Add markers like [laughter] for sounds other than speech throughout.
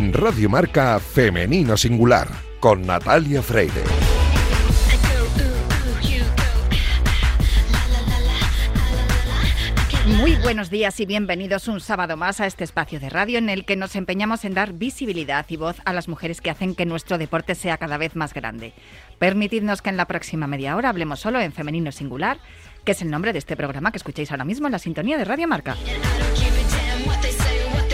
En Radio Marca Femenino Singular con Natalia Freire. Muy buenos días y bienvenidos un sábado más a este espacio de radio en el que nos empeñamos en dar visibilidad y voz a las mujeres que hacen que nuestro deporte sea cada vez más grande. Permitidnos que en la próxima media hora hablemos solo en femenino singular, que es el nombre de este programa que escucháis ahora mismo en la sintonía de Radio Marca.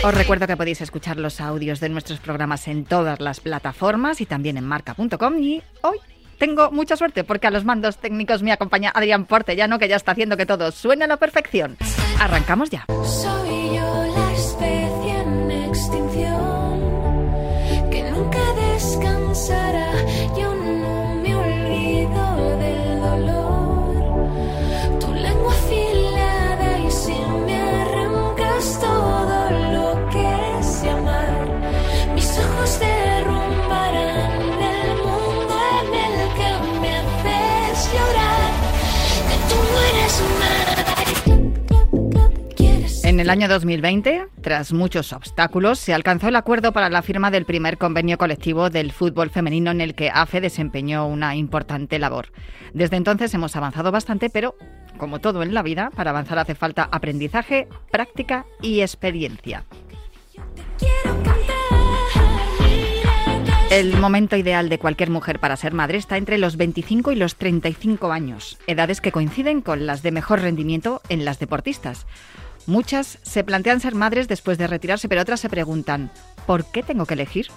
Os recuerdo que podéis escuchar los audios de nuestros programas en todas las plataformas y también en marca.com y hoy tengo mucha suerte porque a los mandos técnicos me acompaña Adrián Portellano que ya está haciendo que todo suene a la perfección. Arrancamos ya. El año 2020, tras muchos obstáculos, se alcanzó el acuerdo para la firma del primer convenio colectivo del fútbol femenino en el que AFE desempeñó una importante labor. Desde entonces hemos avanzado bastante, pero como todo en la vida, para avanzar hace falta aprendizaje, práctica y experiencia. El momento ideal de cualquier mujer para ser madre está entre los 25 y los 35 años, edades que coinciden con las de mejor rendimiento en las deportistas. Muchas se plantean ser madres después de retirarse, pero otras se preguntan, ¿por qué tengo que elegir?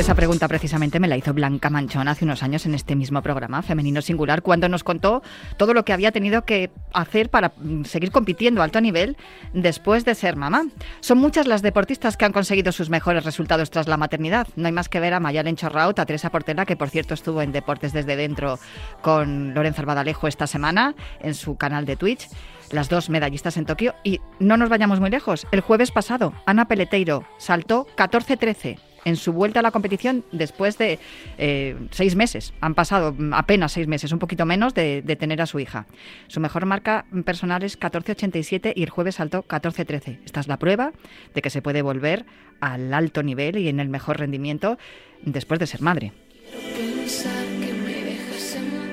Esa pregunta precisamente me la hizo Blanca Manchón hace unos años en este mismo programa, Femenino Singular, cuando nos contó todo lo que había tenido que hacer para mm, seguir compitiendo a alto nivel después de ser mamá. Son muchas las deportistas que han conseguido sus mejores resultados tras la maternidad. No hay más que ver a Mayalen Chorraut, a Teresa Portela, que por cierto estuvo en Deportes desde dentro con Lorenzo Albadalejo esta semana en su canal de Twitch las dos medallistas en Tokio. Y no nos vayamos muy lejos. El jueves pasado, Ana Peleteiro saltó 14-13 en su vuelta a la competición después de eh, seis meses. Han pasado apenas seis meses, un poquito menos de, tener a su hija. Su mejor marca personal es 14.87 y el jueves saltó 14.13. Esta es la prueba de que se puede volver al alto nivel y en el mejor rendimiento después de ser madre.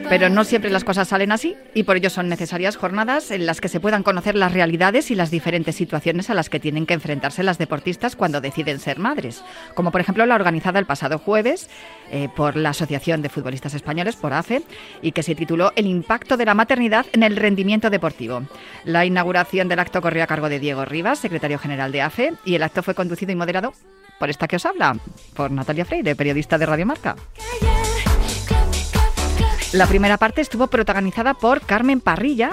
Pero no siempre las cosas salen así y por ello son necesarias jornadas en las que se puedan conocer las realidades y las diferentes situaciones a las que tienen que enfrentarse las deportistas cuando deciden ser madres. Como por ejemplo la organizada el pasado jueves eh, por la Asociación de Futbolistas Españoles, por AFE, y que se tituló El impacto de la maternidad en el rendimiento deportivo. La inauguración del acto corrió a cargo de Diego Rivas, secretario general de AFE, y el acto fue conducido y moderado por esta que os habla, por Natalia Freire, periodista de Radio Marca. La primera parte estuvo protagonizada por Carmen Parrilla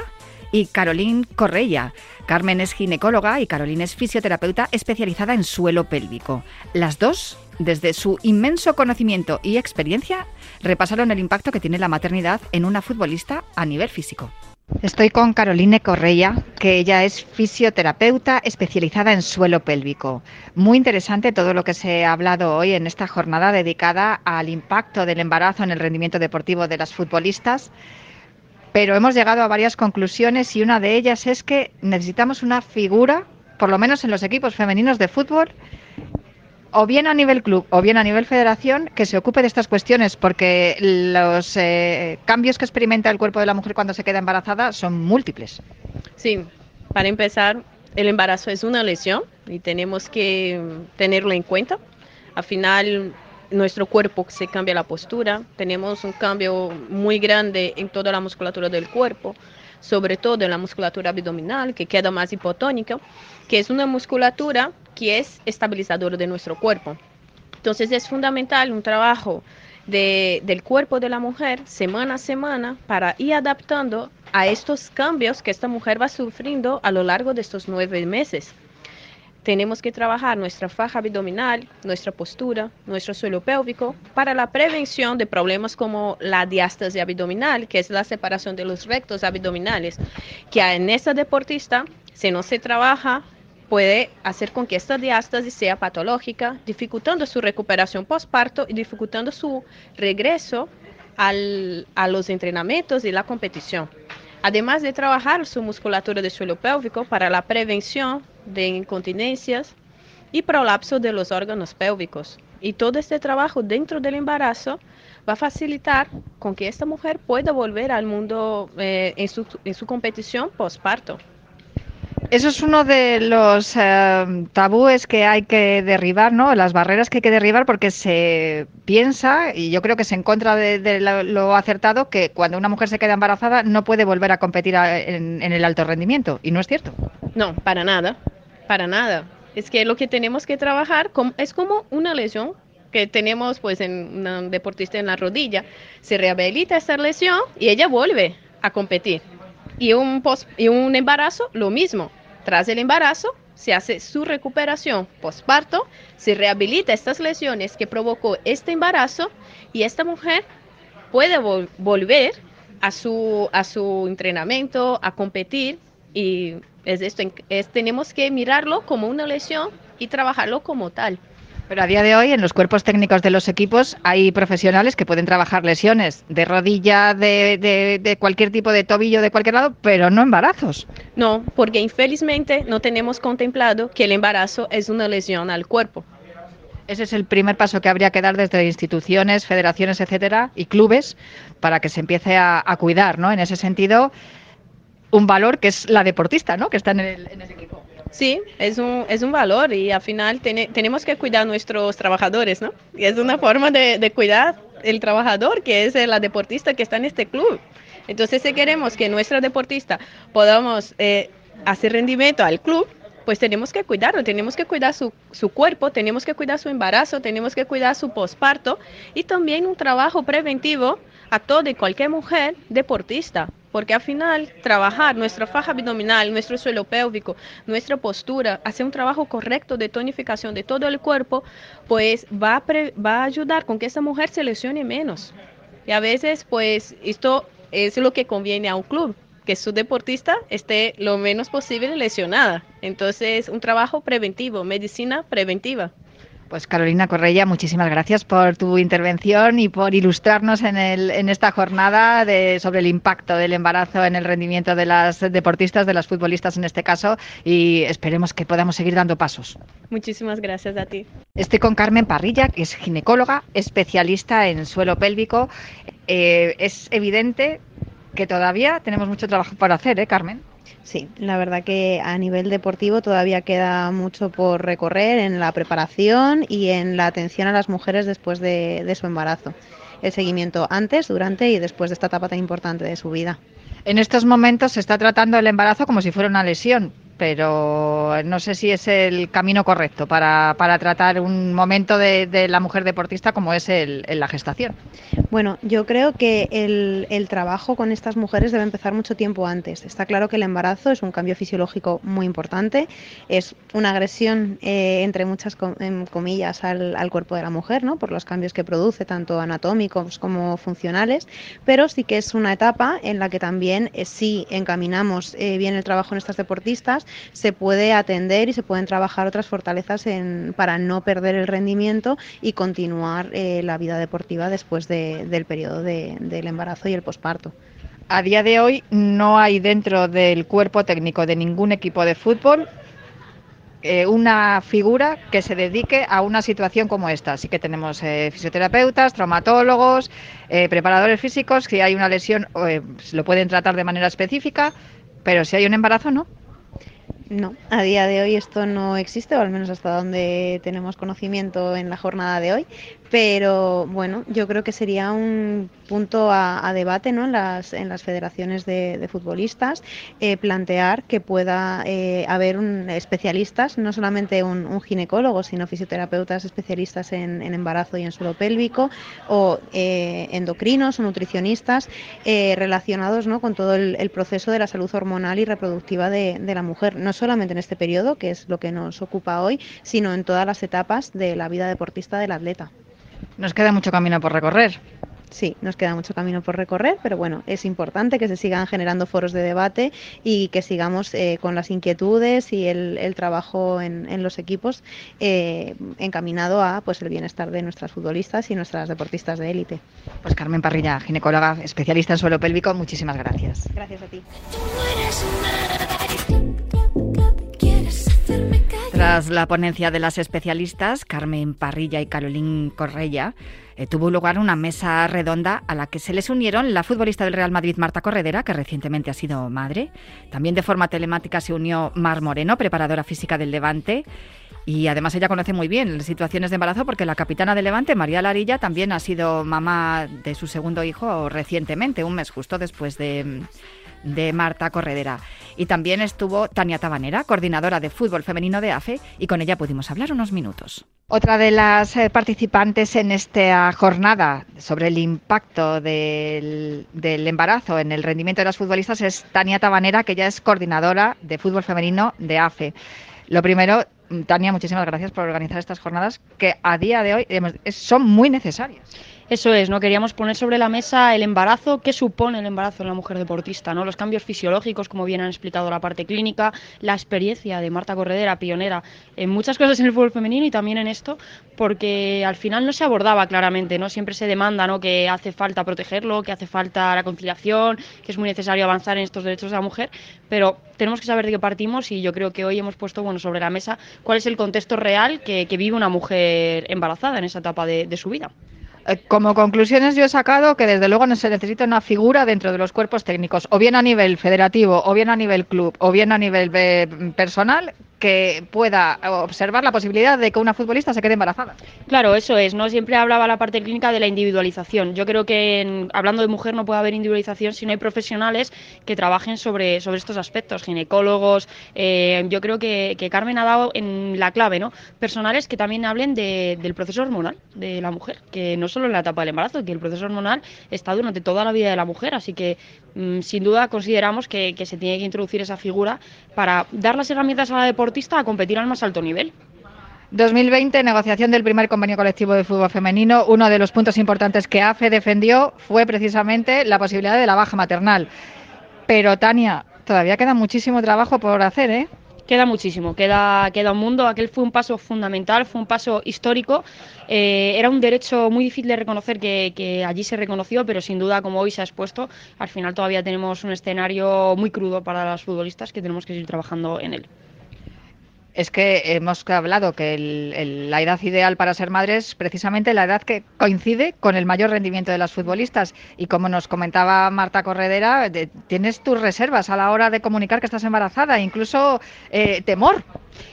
y Caroline Correia. Carmen es ginecóloga y Caroline es fisioterapeuta especializada en suelo pélvico. Las dos, desde su inmenso conocimiento y experiencia, repasaron el impacto que tiene la maternidad en una futbolista a nivel físico. Estoy con Caroline Correia, que ella es fisioterapeuta especializada en suelo pélvico. Muy interesante todo lo que se ha hablado hoy en esta jornada dedicada al impacto del embarazo en el rendimiento deportivo de las futbolistas. Pero hemos llegado a varias conclusiones y una de ellas es que necesitamos una figura, por lo menos en los equipos femeninos de fútbol, o bien a nivel club o bien a nivel federación, que se ocupe de estas cuestiones, porque los eh, cambios que experimenta el cuerpo de la mujer cuando se queda embarazada son múltiples. Sí, para empezar, el embarazo es una lesión y tenemos que tenerlo en cuenta. Al final, nuestro cuerpo se cambia la postura, tenemos un cambio muy grande en toda la musculatura del cuerpo, sobre todo en la musculatura abdominal, que queda más hipotónica, que es una musculatura que es estabilizadora de nuestro cuerpo. Entonces es fundamental un trabajo de, del cuerpo de la mujer semana a semana para ir adaptando a estos cambios que esta mujer va sufriendo a lo largo de estos nueve meses. Tenemos que trabajar nuestra faja abdominal, nuestra postura, nuestro suelo pélvico para la prevención de problemas como la diástasis abdominal, que es la separación de los rectos abdominales, que en esta deportista, si no se trabaja, puede hacer con que esta diástasis sea patológica, dificultando su recuperación postparto y dificultando su regreso al, a los entrenamientos y la competición. Además de trabajar su musculatura de suelo pélvico para la prevención de incontinencias y prolapso de los órganos pélvicos. Y todo este trabajo dentro del embarazo va a facilitar con que esta mujer pueda volver al mundo eh, en, su, en su competición postparto. Eso es uno de los eh, tabúes que hay que derribar, ¿no? Las barreras que hay que derribar porque se piensa, y yo creo que se encuentra de, de lo, acertado, que cuando una mujer se queda embarazada no puede volver a competir en, en el alto rendimiento. Y no es cierto. No, para nada, para nada. Es que lo que tenemos que trabajar es como una lesión que tenemos pues en una deportista en la rodilla. Se rehabilita esta lesión y ella vuelve a competir. Y un, pos- y un embarazo, lo mismo. Tras el embarazo, se hace su recuperación postparto, se rehabilita estas lesiones que provocó este embarazo y esta mujer puede vol- volver a su, a su entrenamiento, a competir y es esto, es, tenemos que mirarlo como una lesión y trabajarlo como tal. Pero a día de hoy, en los cuerpos técnicos de los equipos, hay profesionales que pueden trabajar lesiones de rodilla, de, de- de cualquier tipo de tobillo, de cualquier lado, pero no embarazos. No, porque infelizmente no tenemos contemplado que el embarazo es una lesión al cuerpo. Ese es el primer paso que habría que dar desde instituciones, federaciones, etcétera, y clubes para que se empiece a, a cuidar, ¿no? En ese sentido, un valor que es la deportista, ¿no? Que está en el, en el equipo. Sí, es un, es un valor y al final tene- tenemos que cuidar a nuestros trabajadores, ¿no? Y es una forma de, de cuidar el trabajador, que es la deportista que está en este club. Entonces, si queremos que nuestra deportista podamos eh, hacer rendimiento al club, pues tenemos que cuidarlo, tenemos que cuidar su, su cuerpo, tenemos que cuidar su embarazo, tenemos que cuidar su posparto y también un trabajo preventivo a toda y cualquier mujer deportista, porque al final trabajar nuestra faja abdominal, nuestro suelo pélvico, nuestra postura, hacer un trabajo correcto de tonificación de todo el cuerpo, pues va a, va a ayudar con que esa mujer se lesione menos. Y a veces, pues esto es lo que conviene a un club, que su deportista esté lo menos posible lesionada. Entonces, un trabajo preventivo, medicina preventiva. Pues Carolina Correia, muchísimas gracias por tu intervención y por ilustrarnos en, el, en esta jornada de, sobre el impacto del embarazo en el rendimiento de las deportistas, de las futbolistas en este caso, y esperemos que podamos seguir dando pasos. Muchísimas gracias a ti. Estoy con Carmen Parrilla, que es ginecóloga, especialista en suelo pélvico. Eh, es evidente que todavía tenemos mucho trabajo por hacer, ¿eh, Carmen? Sí, la verdad que a nivel deportivo todavía queda mucho por recorrer en la preparación y en la atención a las mujeres después de, de su embarazo. El seguimiento antes, durante y después de esta etapa tan importante de su vida. En estos momentos se está tratando el embarazo como si fuera una lesión, pero no sé si es el camino correcto para, para tratar un momento de, la mujer deportista como es el, la gestación. Bueno, yo creo que el, el trabajo con estas mujeres debe empezar mucho tiempo antes. Está claro que el embarazo es un cambio fisiológico muy importante, es una agresión, eh, entre muchas com- comillas, al, al cuerpo de la mujer, ¿no? por los cambios que produce, tanto anatómicos como funcionales, pero sí que es una etapa en la que también, eh, si encaminamos eh, bien el trabajo en estas deportistas, se puede atender y se pueden trabajar otras fortalezas en- para no perder el rendimiento y continuar eh, la vida deportiva después de- del periodo de- del embarazo y el posparto. A día de hoy no hay dentro del cuerpo técnico de ningún equipo de fútbol eh, una figura que se dedique a una situación como esta. Así que tenemos eh, fisioterapeutas, traumatólogos, preparadores físicos. Si hay una lesión, eh, lo pueden tratar de manera específica, pero si hay un embarazo, no. No, a día de hoy esto no existe, o al menos hasta donde tenemos conocimiento en la jornada de hoy. Pero bueno, yo creo que sería un punto a, debate ¿no? en, las, en las federaciones de, futbolistas, eh, plantear que pueda eh, haber un, especialistas, no solamente un, ginecólogo, sino fisioterapeutas especialistas en, embarazo y en suelo pélvico, o eh, endocrinos o nutricionistas eh, relacionados ¿no? con todo el, el proceso de la salud hormonal y reproductiva de, de la mujer, no solamente en este periodo, que es lo que nos ocupa hoy, sino en todas las etapas de la vida deportista del atleta. Nos queda mucho camino por recorrer. Sí, nos queda mucho camino por recorrer, pero bueno, es importante que se sigan generando foros de debate y que sigamos eh, con las inquietudes y el, el trabajo en, en, los equipos eh, encaminado a pues el bienestar de nuestras futbolistas y nuestras deportistas de élite. Pues Carmen Parrilla, ginecóloga, especialista en suelo pélvico, muchísimas gracias. Gracias a ti. Tras la ponencia de las especialistas, Carmen Parrilla y Carolín Correia, eh, tuvo lugar una mesa redonda a la que se les unieron la futbolista del Real Madrid Marta Corredera, que recientemente ha sido madre. También de forma telemática se unió Mar Moreno, preparadora física del Levante. Y además ella conoce muy bien las situaciones de embarazo porque la capitana de Levante, María Larilla, también ha sido mamá de su segundo hijo recientemente, un mes justo después de, de Marta Corredera. Y también estuvo Tania Tabanera, coordinadora de fútbol femenino de AFE, y con ella pudimos hablar unos minutos. Otra de las eh, participantes en esta jornada sobre el impacto del, del, embarazo en el rendimiento de las futbolistas es Tania Tabanera, que ya es coordinadora de fútbol femenino de AFE. Lo primero, Tania, muchísimas gracias por organizar estas jornadas que a día de hoy son muy necesarias. Eso es, ¿no? Queríamos poner sobre la mesa el embarazo, qué supone el embarazo en la mujer deportista, ¿no? Los cambios fisiológicos, como bien han explicado la parte clínica, la experiencia de Marta Corredera, pionera en muchas cosas en el fútbol femenino y también en esto, porque al final no se abordaba claramente, ¿no? Siempre se demanda, ¿no? Que hace falta protegerlo, que hace falta la conciliación, que es muy necesario avanzar en estos derechos de la mujer, pero tenemos que saber de qué partimos y yo creo que hoy hemos puesto, bueno, sobre la mesa cuál es el contexto real que, que vive una mujer embarazada en esa etapa de, de su vida. Eh, como conclusiones yo he sacado que desde luego no se necesita una figura dentro de los cuerpos técnicos, o bien a nivel federativo, o bien a nivel club, o bien a nivel eh, personal, que pueda observar la posibilidad de que una futbolista se quede embarazada. Claro, eso es. No siempre hablaba la parte clínica de la individualización. Yo creo que en, hablando de mujer no puede haber individualización si no hay profesionales que trabajen sobre, sobre estos aspectos, ginecólogos. Eh, yo creo que, que, Carmen ha dado en la clave, ¿no? Personales que también hablen de, del proceso hormonal de la mujer, que no solo en la etapa del embarazo, que el proceso hormonal está durante toda la vida de la mujer. Así que mm, sin duda consideramos que, que se tiene que introducir esa figura para dar las herramientas a la deportista a competir al más alto nivel. 2020, negociación del primer convenio colectivo de fútbol femenino. Uno de los puntos importantes que AFE defendió fue precisamente la posibilidad de la baja maternal. Pero Tania, todavía queda muchísimo trabajo por hacer, ¿eh? Queda muchísimo, queda, queda un mundo. Aquel fue un paso fundamental, fue un paso histórico. Eh, era un derecho muy difícil de reconocer que, que, allí se reconoció, pero sin duda, como hoy se ha expuesto, al final todavía tenemos un escenario muy crudo para las futbolistas que tenemos que seguir trabajando en él es que hemos hablado que el, el, la edad ideal para ser madre es precisamente la edad que coincide con el mayor rendimiento de las futbolistas. Y como nos comentaba Marta Corredera, de, tienes tus reservas a la hora de comunicar que estás embarazada, incluso eh, temor.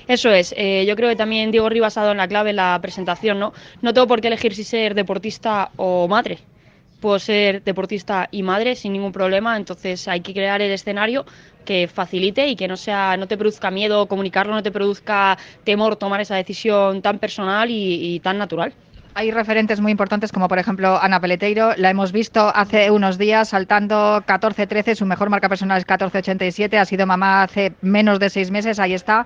Eso es, eh, yo creo que también Diego Rivas ha dado en la clave la presentación, ¿no? No tengo por qué elegir si ser deportista o madre puedo ser deportista y madre sin ningún problema, entonces hay que crear el escenario que facilite y que no sea, no te produzca miedo comunicarlo, no te produzca temor tomar esa decisión tan personal y, y tan natural. Hay referentes muy importantes como por ejemplo Ana Peleteiro, la hemos visto hace unos días saltando 14-13, su mejor marca personal es 14-87, ha sido mamá hace menos de seis meses, ahí está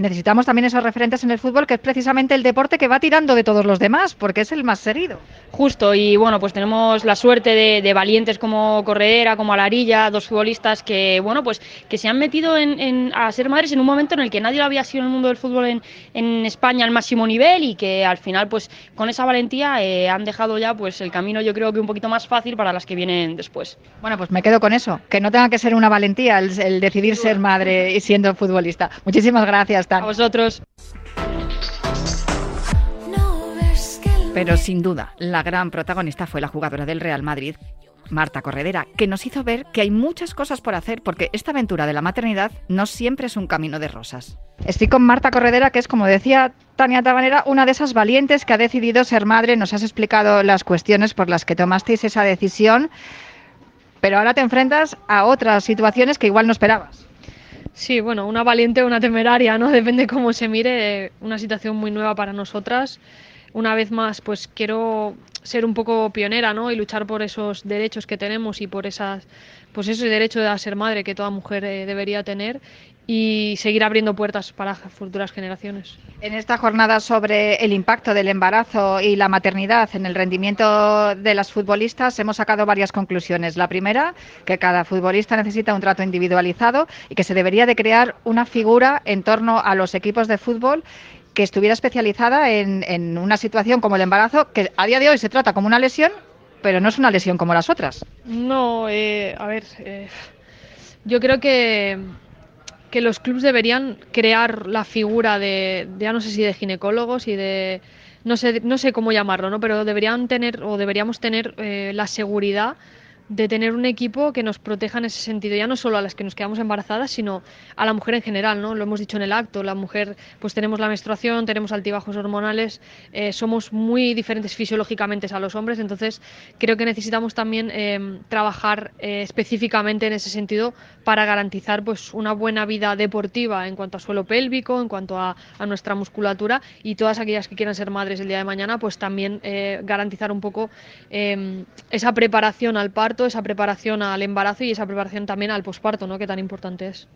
necesitamos también esos referentes en el fútbol, que es precisamente el deporte que va tirando de todos los demás, porque es el más seguido. Justo, y bueno, pues tenemos la suerte de, de valientes como Corredera, como Alarilla, dos futbolistas que, bueno, pues que se han metido en, en, a ser madres en un momento en el que nadie lo había sido en el mundo del fútbol en, en España al máximo nivel y que al final, pues con esa valentía eh, han dejado ya pues el camino yo creo que un poquito más fácil para las que vienen después. Bueno, pues me quedo con eso, que no tenga que ser una valentía el, el decidir ser madre y siendo futbolista. Muchísimas gracias. A vosotros. Pero sin duda, la gran protagonista fue la jugadora del Real Madrid, Marta Corredera, que nos hizo ver que hay muchas cosas por hacer porque esta aventura de la maternidad no siempre es un camino de rosas. Estoy con Marta Corredera, que es, como decía Tania Tabanera, una de esas valientes que ha decidido ser madre. Nos has explicado las cuestiones por las que tomasteis esa decisión, pero ahora te enfrentas a otras situaciones que igual no esperabas. Sí, bueno, una valiente o una temeraria, ¿no? [laughs] Depende cómo se mire, una situación muy nueva para nosotras. Una vez más, pues quiero ser un poco pionera, ¿no? Y luchar por esos derechos que tenemos y por esas, pues ese derecho de ser madre que toda mujer eh, debería tener y seguir abriendo puertas para futuras generaciones. En esta jornada sobre el impacto del embarazo y la maternidad en el rendimiento de las futbolistas hemos sacado varias conclusiones. La primera, que cada futbolista necesita un trato individualizado y que se debería de crear una figura en torno a los equipos de fútbol que estuviera especializada en, en una situación como el embarazo, que a día de hoy se trata como una lesión, pero no es una lesión como las otras. No, eh, a ver, eh, yo creo que que los clubes deberían crear la figura de, ya no sé si de ginecólogos y de, no sé, no sé cómo llamarlo, ¿no? pero deberían tener o deberíamos tener eh, la seguridad de tener un equipo que nos proteja en ese sentido, ya no solo a las que nos quedamos embarazadas, sino a la mujer en general, ¿no? Lo hemos dicho en el acto, la mujer, pues tenemos la menstruación, tenemos altibajos hormonales, eh, somos muy diferentes fisiológicamente a los hombres, entonces creo que necesitamos también eh, trabajar eh, específicamente en ese sentido para garantizar pues una buena vida deportiva en cuanto a suelo pélvico, en cuanto a, nuestra musculatura y todas aquellas que quieran ser madres el día de mañana, pues también eh, garantizar un poco eh, esa preparación al parto esa preparación al embarazo y esa preparación también al posparto, ¿no? Que tan importante es.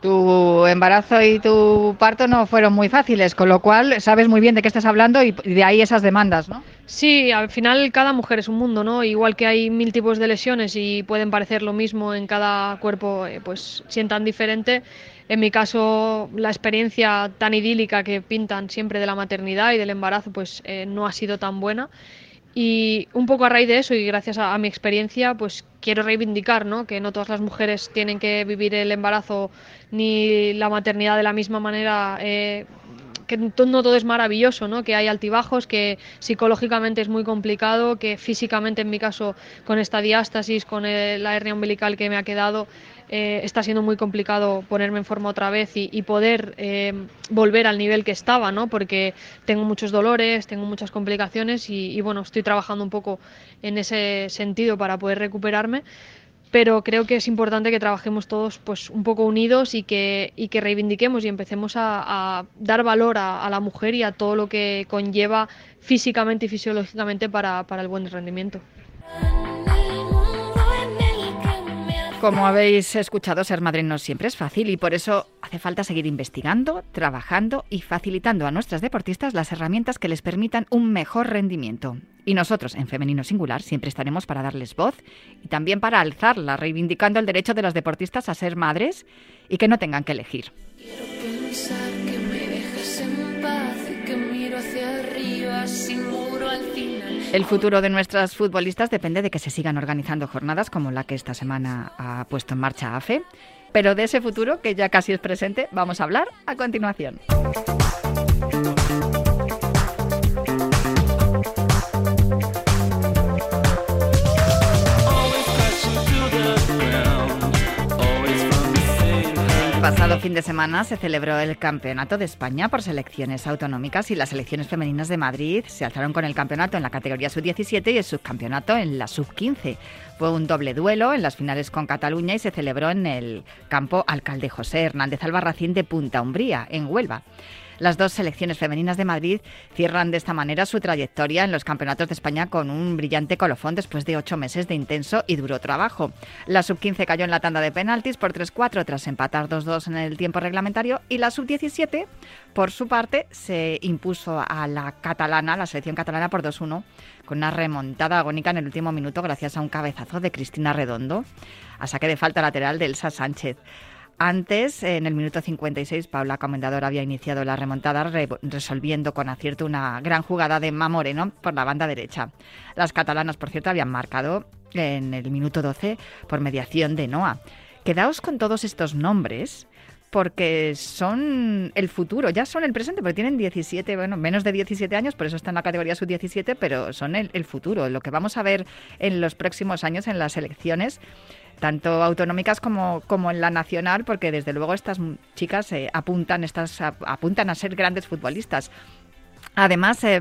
Tu embarazo y tu parto no fueron muy fáciles, con lo cual sabes muy bien de qué estás hablando y de ahí esas demandas, ¿no? Sí, al final cada mujer es un mundo, ¿no? Igual que hay mil tipos de lesiones y pueden parecer lo mismo en cada cuerpo, eh, pues sientan diferente. En mi caso, la experiencia tan idílica que pintan siempre de la maternidad y del embarazo, pues eh, no ha sido tan buena. Y un poco a raíz de eso y gracias a, mi experiencia, pues quiero reivindicar ¿no? que no todas las mujeres tienen que vivir el embarazo ni la maternidad de la misma manera. Eh, que no todo es maravilloso, ¿no? que hay altibajos, que psicológicamente es muy complicado, que físicamente en mi caso con esta diástasis, con el, la hernia umbilical que me ha quedado, eh, está siendo muy complicado ponerme en forma otra vez y, y poder eh, volver al nivel que estaba, ¿no? porque tengo muchos dolores, tengo muchas complicaciones y, y bueno, estoy trabajando un poco en ese sentido para poder recuperarme pero creo que es importante que trabajemos todos pues un poco unidos y que, y que reivindiquemos y empecemos a, a dar valor a, a, la mujer y a todo lo que conlleva físicamente y fisiológicamente para, para el buen rendimiento. Como habéis escuchado, ser madre no siempre es fácil y por eso hace falta seguir investigando, trabajando y facilitando a nuestras deportistas las herramientas que les permitan un mejor rendimiento. Y nosotros, en Femenino Singular, siempre estaremos para darles voz y también para alzarla, reivindicando el derecho de las deportistas a ser madres y que no tengan que elegir. Quiero pensar El futuro de nuestras futbolistas depende de que se sigan organizando jornadas como la que esta semana ha puesto en marcha AFE. Pero de ese futuro, que ya casi es presente, vamos a hablar a continuación. Pasado fin de semana se celebró el Campeonato de España por selecciones autonómicas y las selecciones femeninas de Madrid se alzaron con el campeonato en la categoría sub-17 y el subcampeonato en la sub-15. Fue un doble duelo en las finales con Cataluña y se celebró en el campo Alcalde José Hernández Albarracín de Punta Umbría, en Huelva. Las dos selecciones femeninas de Madrid cierran de esta manera su trayectoria en los campeonatos de España con un brillante colofón después de ocho meses de intenso y duro trabajo. La sub-15 cayó en la tanda de penaltis por 3-4 tras empatar 2-2 en el tiempo reglamentario y la sub-17, por su parte, se impuso a la catalana, la selección catalana, por 2-1 con una remontada agónica en el último minuto gracias a un cabezazo de Cristina Redondo a saque de falta lateral de Elsa Sánchez. Antes, en el minuto 56, Paula Comendador había iniciado la remontada re resolviendo con acierto una gran jugada de Ma Moreno por la banda derecha. Las catalanas, por cierto, habían marcado en el minuto 12 por mediación de Noa. Quedaos con todos estos nombres porque son el futuro, ya son el presente, porque tienen 17, bueno, menos de 17 años, por eso está en la categoría sub-17, pero son el, futuro, lo que vamos a ver en los próximos años en las elecciones tanto autonómicas como, como en la nacional, porque desde luego estas chicas eh, apuntan, estas, apuntan a ser grandes futbolistas. Además, eh,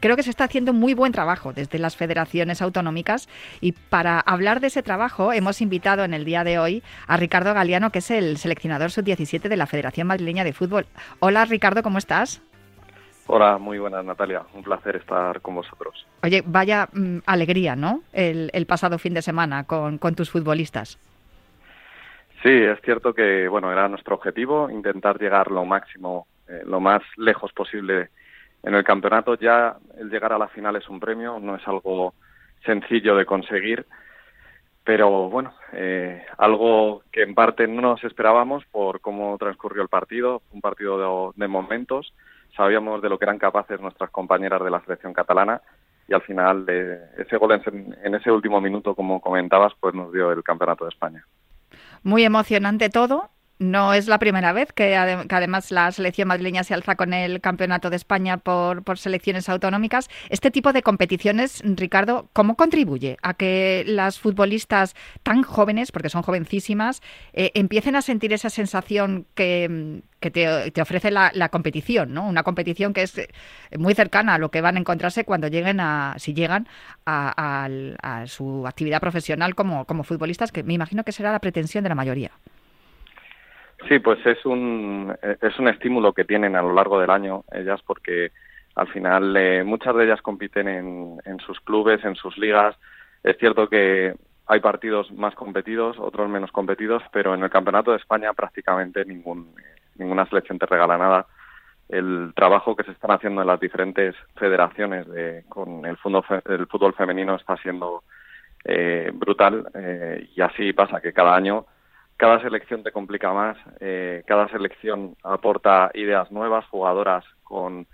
creo que se está haciendo muy buen trabajo desde las federaciones autonómicas y para hablar de ese trabajo hemos invitado en el día de hoy a Ricardo Galeano, que es el seleccionador sub-17 de la Federación Madrileña de Fútbol. Hola Ricardo, ¿cómo estás? Hola, muy buenas Natalia, un placer estar con vosotros. Oye, vaya mmm, alegría, ¿no? El, el, pasado fin de semana con, con, tus futbolistas. Sí, es cierto que bueno era nuestro objetivo intentar llegar lo máximo, eh, lo más lejos posible en el campeonato. Ya el llegar a la final es un premio, no es algo sencillo de conseguir, pero bueno, eh, algo que en parte no nos esperábamos por cómo transcurrió el partido, un partido de, de momentos sabíamos de lo que eran capaces nuestras compañeras de la selección catalana y al final de ese gol en, en, ese último minuto, como comentabas, pues nos dio el campeonato de España. Muy emocionante todo no es la primera vez que, ade- que además la selección madrileña se alza con el campeonato de España por, selecciones autonómicas. Este tipo de competiciones, Ricardo, ¿cómo contribuye a que las futbolistas tan jóvenes, porque son jovencísimas, eh, empiecen a sentir esa sensación que, te, ofrece la, competición, ¿no? Una competición que es eh, muy cercana a lo que van a encontrarse cuando lleguen a, si llegan a, a su actividad profesional como, como futbolistas, que me imagino que será la pretensión de la mayoría. Sí, pues es un, eh, es un estímulo que tienen a lo largo del año ellas porque al final eh, muchas de ellas compiten en, en sus clubes, en sus ligas. Es cierto que hay partidos más competidos, otros menos competidos, pero en el Campeonato de España prácticamente ningún, ninguna selección te regala nada. El trabajo que se están haciendo en las diferentes federaciones de, con el fe- el fútbol femenino está siendo eh, brutal eh, y así pasa que cada año cada selección te complica más, eh, cada selección aporta ideas nuevas, jugadoras con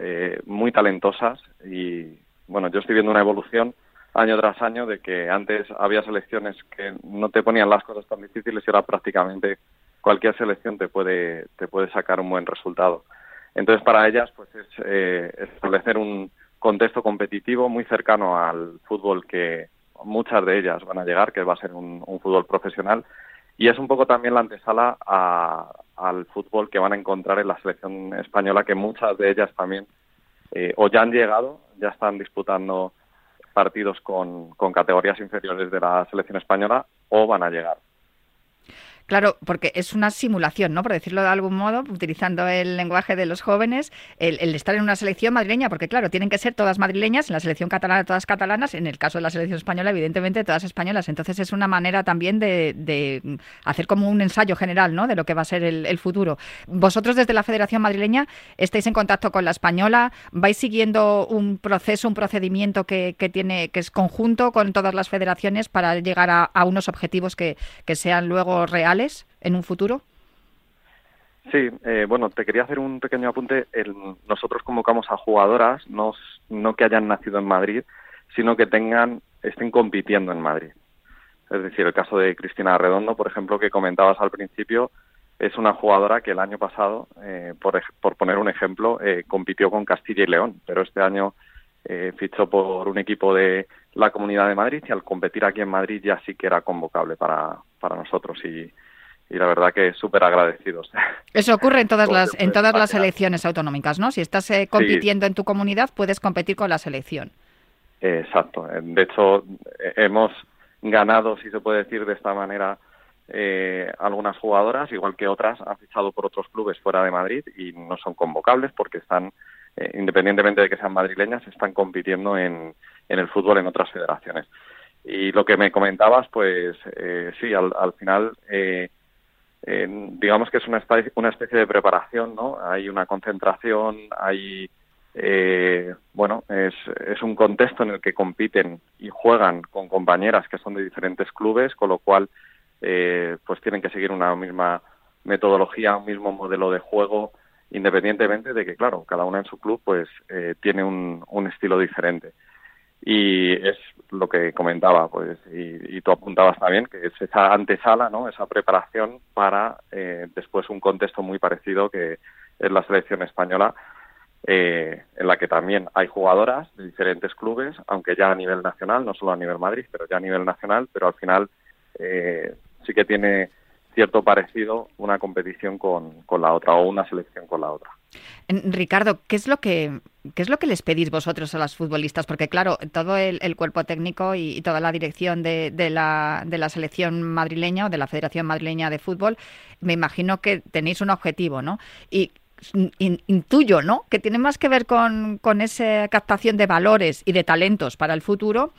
eh, muy talentosas y bueno, yo estoy viendo una evolución año tras año de que antes había selecciones que no te ponían las cosas tan difíciles y ahora prácticamente cualquier selección te puede te puede sacar un buen resultado. Entonces para ellas pues es eh, establecer un contexto competitivo muy cercano al fútbol que muchas de ellas van a llegar, que va a ser un, un fútbol profesional y es un poco también la antesala a- al fútbol que van a encontrar en la selección española, que muchas de ellas también eh, o ya han llegado, ya están disputando partidos con, con categorías inferiores de la selección española o van a llegar. Claro, porque es una simulación, ¿no? Por decirlo de algún modo, utilizando el lenguaje de los jóvenes, el, estar en una selección madrileña, porque claro, tienen que ser todas madrileñas, en la selección catalana todas catalanas, en el caso de la selección española, evidentemente todas españolas. Entonces es una manera también de, de hacer como un ensayo general, ¿no? De lo que va a ser el, futuro. Vosotros desde la Federación Madrileña estáis en contacto con la española, vais siguiendo un proceso, un procedimiento que, que tiene, que es conjunto con todas las federaciones para llegar a, a unos objetivos que, que sean luego reales en un futuro. Sí, eh, bueno, te quería hacer un pequeño apunte. El- nosotros convocamos a jugadoras, no, no que hayan nacido en Madrid, sino que tengan, estén compitiendo en Madrid. Es decir, el caso de Cristina Redondo, por ejemplo, que comentabas al principio, es una jugadora que el año pasado, eh, por, por poner un ejemplo, eh, compitió con Castilla y León, pero este año eh, fichó por un equipo de la Comunidad de Madrid y al competir aquí en Madrid ya sí que era convocable para, para nosotros y, y la verdad que súper agradecidos. [laughs] Eso ocurre en todas Como las en todas las elecciones autonómicas, ¿no? Si estás eh, compitiendo en tu comunidad, puedes competir con la selección. Exacto. De hecho, eh, hemos ganado, si se puede decir de esta manera, eh, algunas jugadoras, igual que otras, han fichado por otros clubes fuera de Madrid y no son convocables porque están, eh, independientemente de que sean madrileñas, están compitiendo en, en el fútbol en otras federaciones. Y lo que me comentabas, pues eh, sí, al, al final, eh, eh, digamos que es una, espe- una especie de preparación, ¿no? Hay una concentración, hay eh, bueno, es, es un contexto en el que compiten y juegan con compañeras que son de diferentes clubes, con lo cual eh, pues tienen que seguir una misma metodología, un mismo modelo de juego, independientemente de que, claro, cada una en su club pues eh, tiene un, un estilo diferente. Y es lo que comentaba, pues, y, y tú apuntabas también, que es esa antesala, ¿no? Esa preparación para eh, después un contexto muy parecido que es la selección española, eh, en la que también hay jugadoras de diferentes clubes, aunque ya a nivel nacional, no solo a nivel Madrid, pero ya a nivel nacional, pero al final eh, sí que tiene cierto parecido una competición con, con la otra o una selección con la otra. Ricardo, ¿qué es lo que qué es lo que les pedís vosotros a las futbolistas? Porque claro, todo el, cuerpo técnico y, toda la dirección de, de la, de la selección madrileña o de la Federación Madrileña de Fútbol, me imagino que tenéis un objetivo, ¿no? Y in- intuyo, ¿no? Que tiene más que ver con, con esa captación de valores y de talentos para el futuro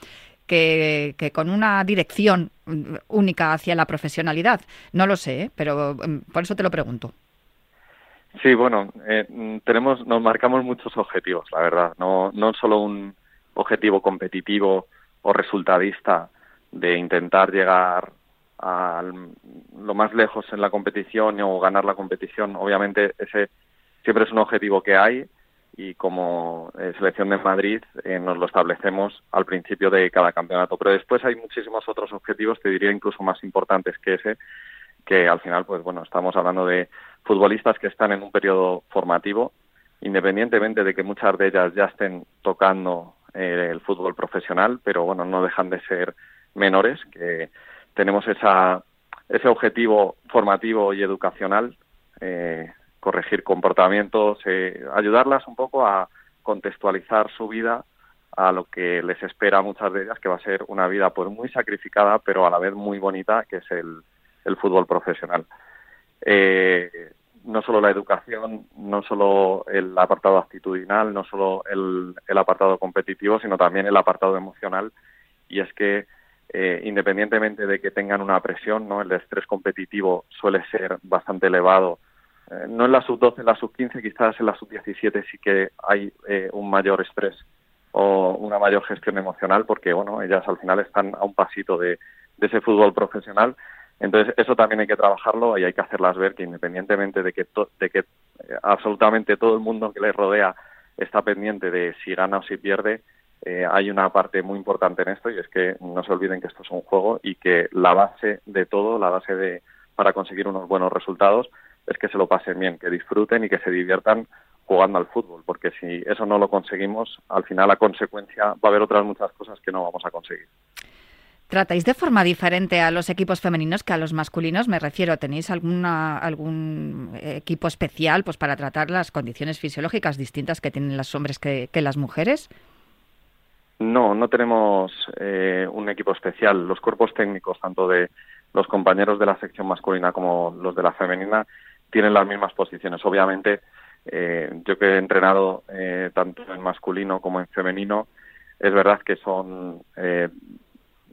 que, que con una dirección única hacia la profesionalidad. No lo sé, ¿eh? pero mm, por eso te lo pregunto. Sí, bueno, eh, mm, tenemos, nos marcamos muchos objetivos, la verdad. No, no solo un objetivo competitivo o resultadista de intentar llegar a lo más lejos en la competición o ganar la competición. Obviamente ese siempre es un objetivo que hay y como eh, selección de Madrid eh, nos lo establecemos al principio de cada campeonato. Pero después hay muchísimos otros objetivos, te diría incluso más importantes que ese, que al final, pues bueno, estamos hablando de futbolistas que están en un periodo formativo, independientemente de que muchas de ellas ya estén tocando eh, el fútbol profesional, pero bueno, no dejan de ser menores, que tenemos esa, ese objetivo formativo y educacional, eh, corregir comportamientos, eh, ayudarlas un poco a contextualizar su vida a lo que les espera a muchas de ellas, que va a ser una vida pues muy sacrificada, pero a la vez muy bonita, que es el, el fútbol profesional. Eh, no solo la educación, no solo el apartado actitudinal, no solo el, el apartado competitivo, sino también el apartado emocional. Y es que eh, independientemente de que tengan una presión, ¿no? el estrés competitivo suele ser bastante elevado. Eh, no en la sub-12, en la sub-15, quizás en la sub-17 sí que hay eh, un mayor estrés o una mayor gestión emocional porque, bueno, ellas al final están a un pasito de, de ese fútbol profesional entonces, eso también hay que trabajarlo y hay que hacerlas ver que independientemente de que, de que eh, absolutamente todo el mundo que les rodea está pendiente de si gana o si pierde, eh, hay una parte muy importante en esto y es que no se olviden que esto es un juego y que la base de todo, la base de para conseguir unos buenos resultados es que se lo pasen bien, que disfruten y que se diviertan jugando al fútbol, porque si eso no lo conseguimos, al final la consecuencia va a haber otras muchas cosas que no vamos a conseguir. ¿Tratáis de forma diferente a los equipos femeninos que a los masculinos? Me refiero, ¿tenéis alguna, algún equipo especial pues para tratar las condiciones fisiológicas distintas que tienen los hombres que, las mujeres? No, no tenemos eh, un equipo especial. Los cuerpos técnicos, tanto de los compañeros de la sección masculina como los de la femenina, tienen las mismas posiciones. Obviamente, eh, yo que he entrenado eh, tanto en masculino como en femenino, es verdad que son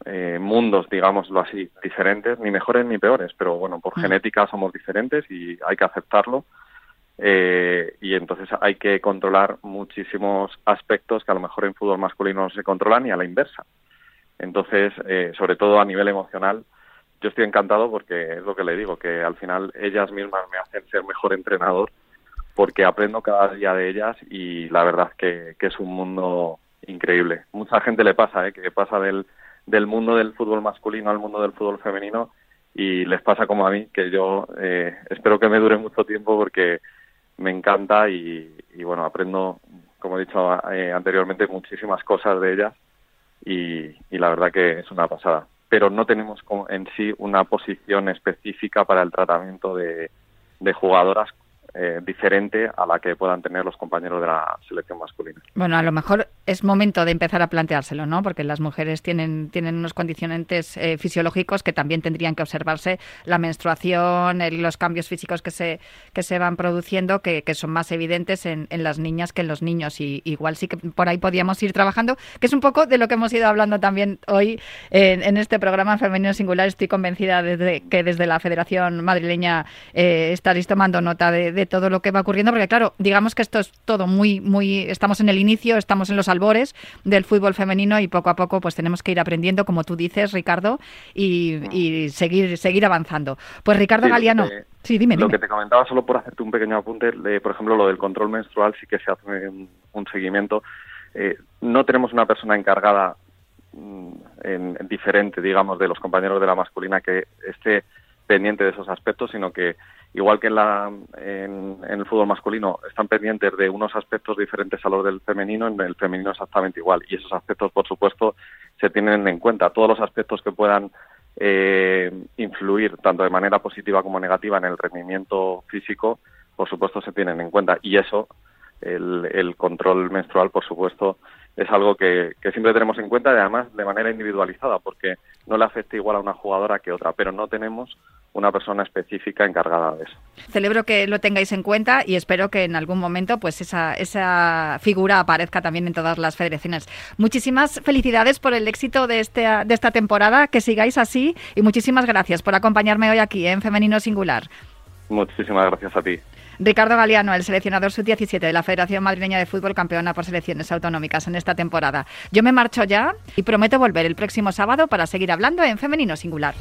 eh, mundos, digámoslo así, diferentes, ni mejores ni peores, pero bueno, por Mm. genética somos diferentes y hay que aceptarlo. Eh, y entonces hay que controlar muchísimos aspectos que a lo mejor en fútbol masculino no se controlan y a la inversa. Entonces, eh, sobre todo a nivel emocional, yo estoy encantado porque es lo que le digo, que al final ellas mismas me hacen ser mejor entrenador porque aprendo cada día de ellas y la verdad que, que es un mundo increíble. Mucha gente le pasa, ¿eh? que pasa del, del mundo del fútbol masculino al mundo del fútbol femenino y les pasa como a mí, que yo eh, espero que me dure mucho tiempo porque me encanta y, y bueno, aprendo, como he dicho eh, anteriormente, muchísimas cosas de ellas y, y la verdad que es una pasada. Pero no tenemos en sí una posición específica para el tratamiento de jugadoras eh, diferente a la que puedan tener los compañeros de la selección masculina. Bueno, a lo mejor es momento de empezar a planteárselo, ¿no? Porque las mujeres tienen, tienen unos condicionantes eh, fisiológicos que también tendrían que observarse, la menstruación, los cambios físicos que se, que se van produciendo, que, que son más evidentes en, las niñas que en los niños. Y igual sí que por ahí podíamos ir trabajando, que es un poco de lo que hemos ido hablando también hoy en, este programa Femenino Singular. Estoy convencida de que desde la Federación Madrileña eh, estaréis tomando nota de, de todo lo que va ocurriendo, porque claro, digamos que esto es todo muy, muy, estamos en el inicio, estamos en los albores del fútbol femenino y poco a poco pues tenemos que ir aprendiendo, como tú dices, Ricardo, y, y seguir, seguir avanzando. Pues Ricardo Sí, Galeano, que- sí, dime, Lo dime. que te comentaba, solo por hacerte un pequeño apunte, de, por ejemplo, lo del control menstrual sí que se hace un, un seguimiento. Eh, no tenemos una persona encargada mm, en, en diferente, digamos, de los compañeros de la masculina que esté pendiente de esos aspectos, sino que igual que en, la, en, el fútbol masculino están pendientes de unos aspectos diferentes a los del femenino, en el femenino exactamente igual. Y esos aspectos, por supuesto, se tienen en cuenta. Todos los aspectos que puedan eh, influir tanto de manera positiva como negativa en el rendimiento físico, por supuesto, se tienen en cuenta. Y eso, el, el control menstrual, por supuesto, es algo que, que siempre tenemos en cuenta y además de manera individualizada, porque no le afecta igual a una jugadora que otra, pero no tenemos una persona específica encargada de eso. Celebro que lo tengáis en cuenta y espero que en algún momento pues esa, esa figura aparezca también en todas las federaciones. Muchísimas felicidades por el éxito de, este, de esta temporada, que sigáis así y muchísimas gracias por acompañarme hoy aquí en Femenino Singular. Muchísimas gracias a ti. Ricardo Galeano, el seleccionador sub-17 de la Federación Madrileña de Fútbol, campeona por selecciones autonómicas en esta temporada. Yo me marcho ya y prometo volver el próximo sábado para seguir hablando en Femenino Singular.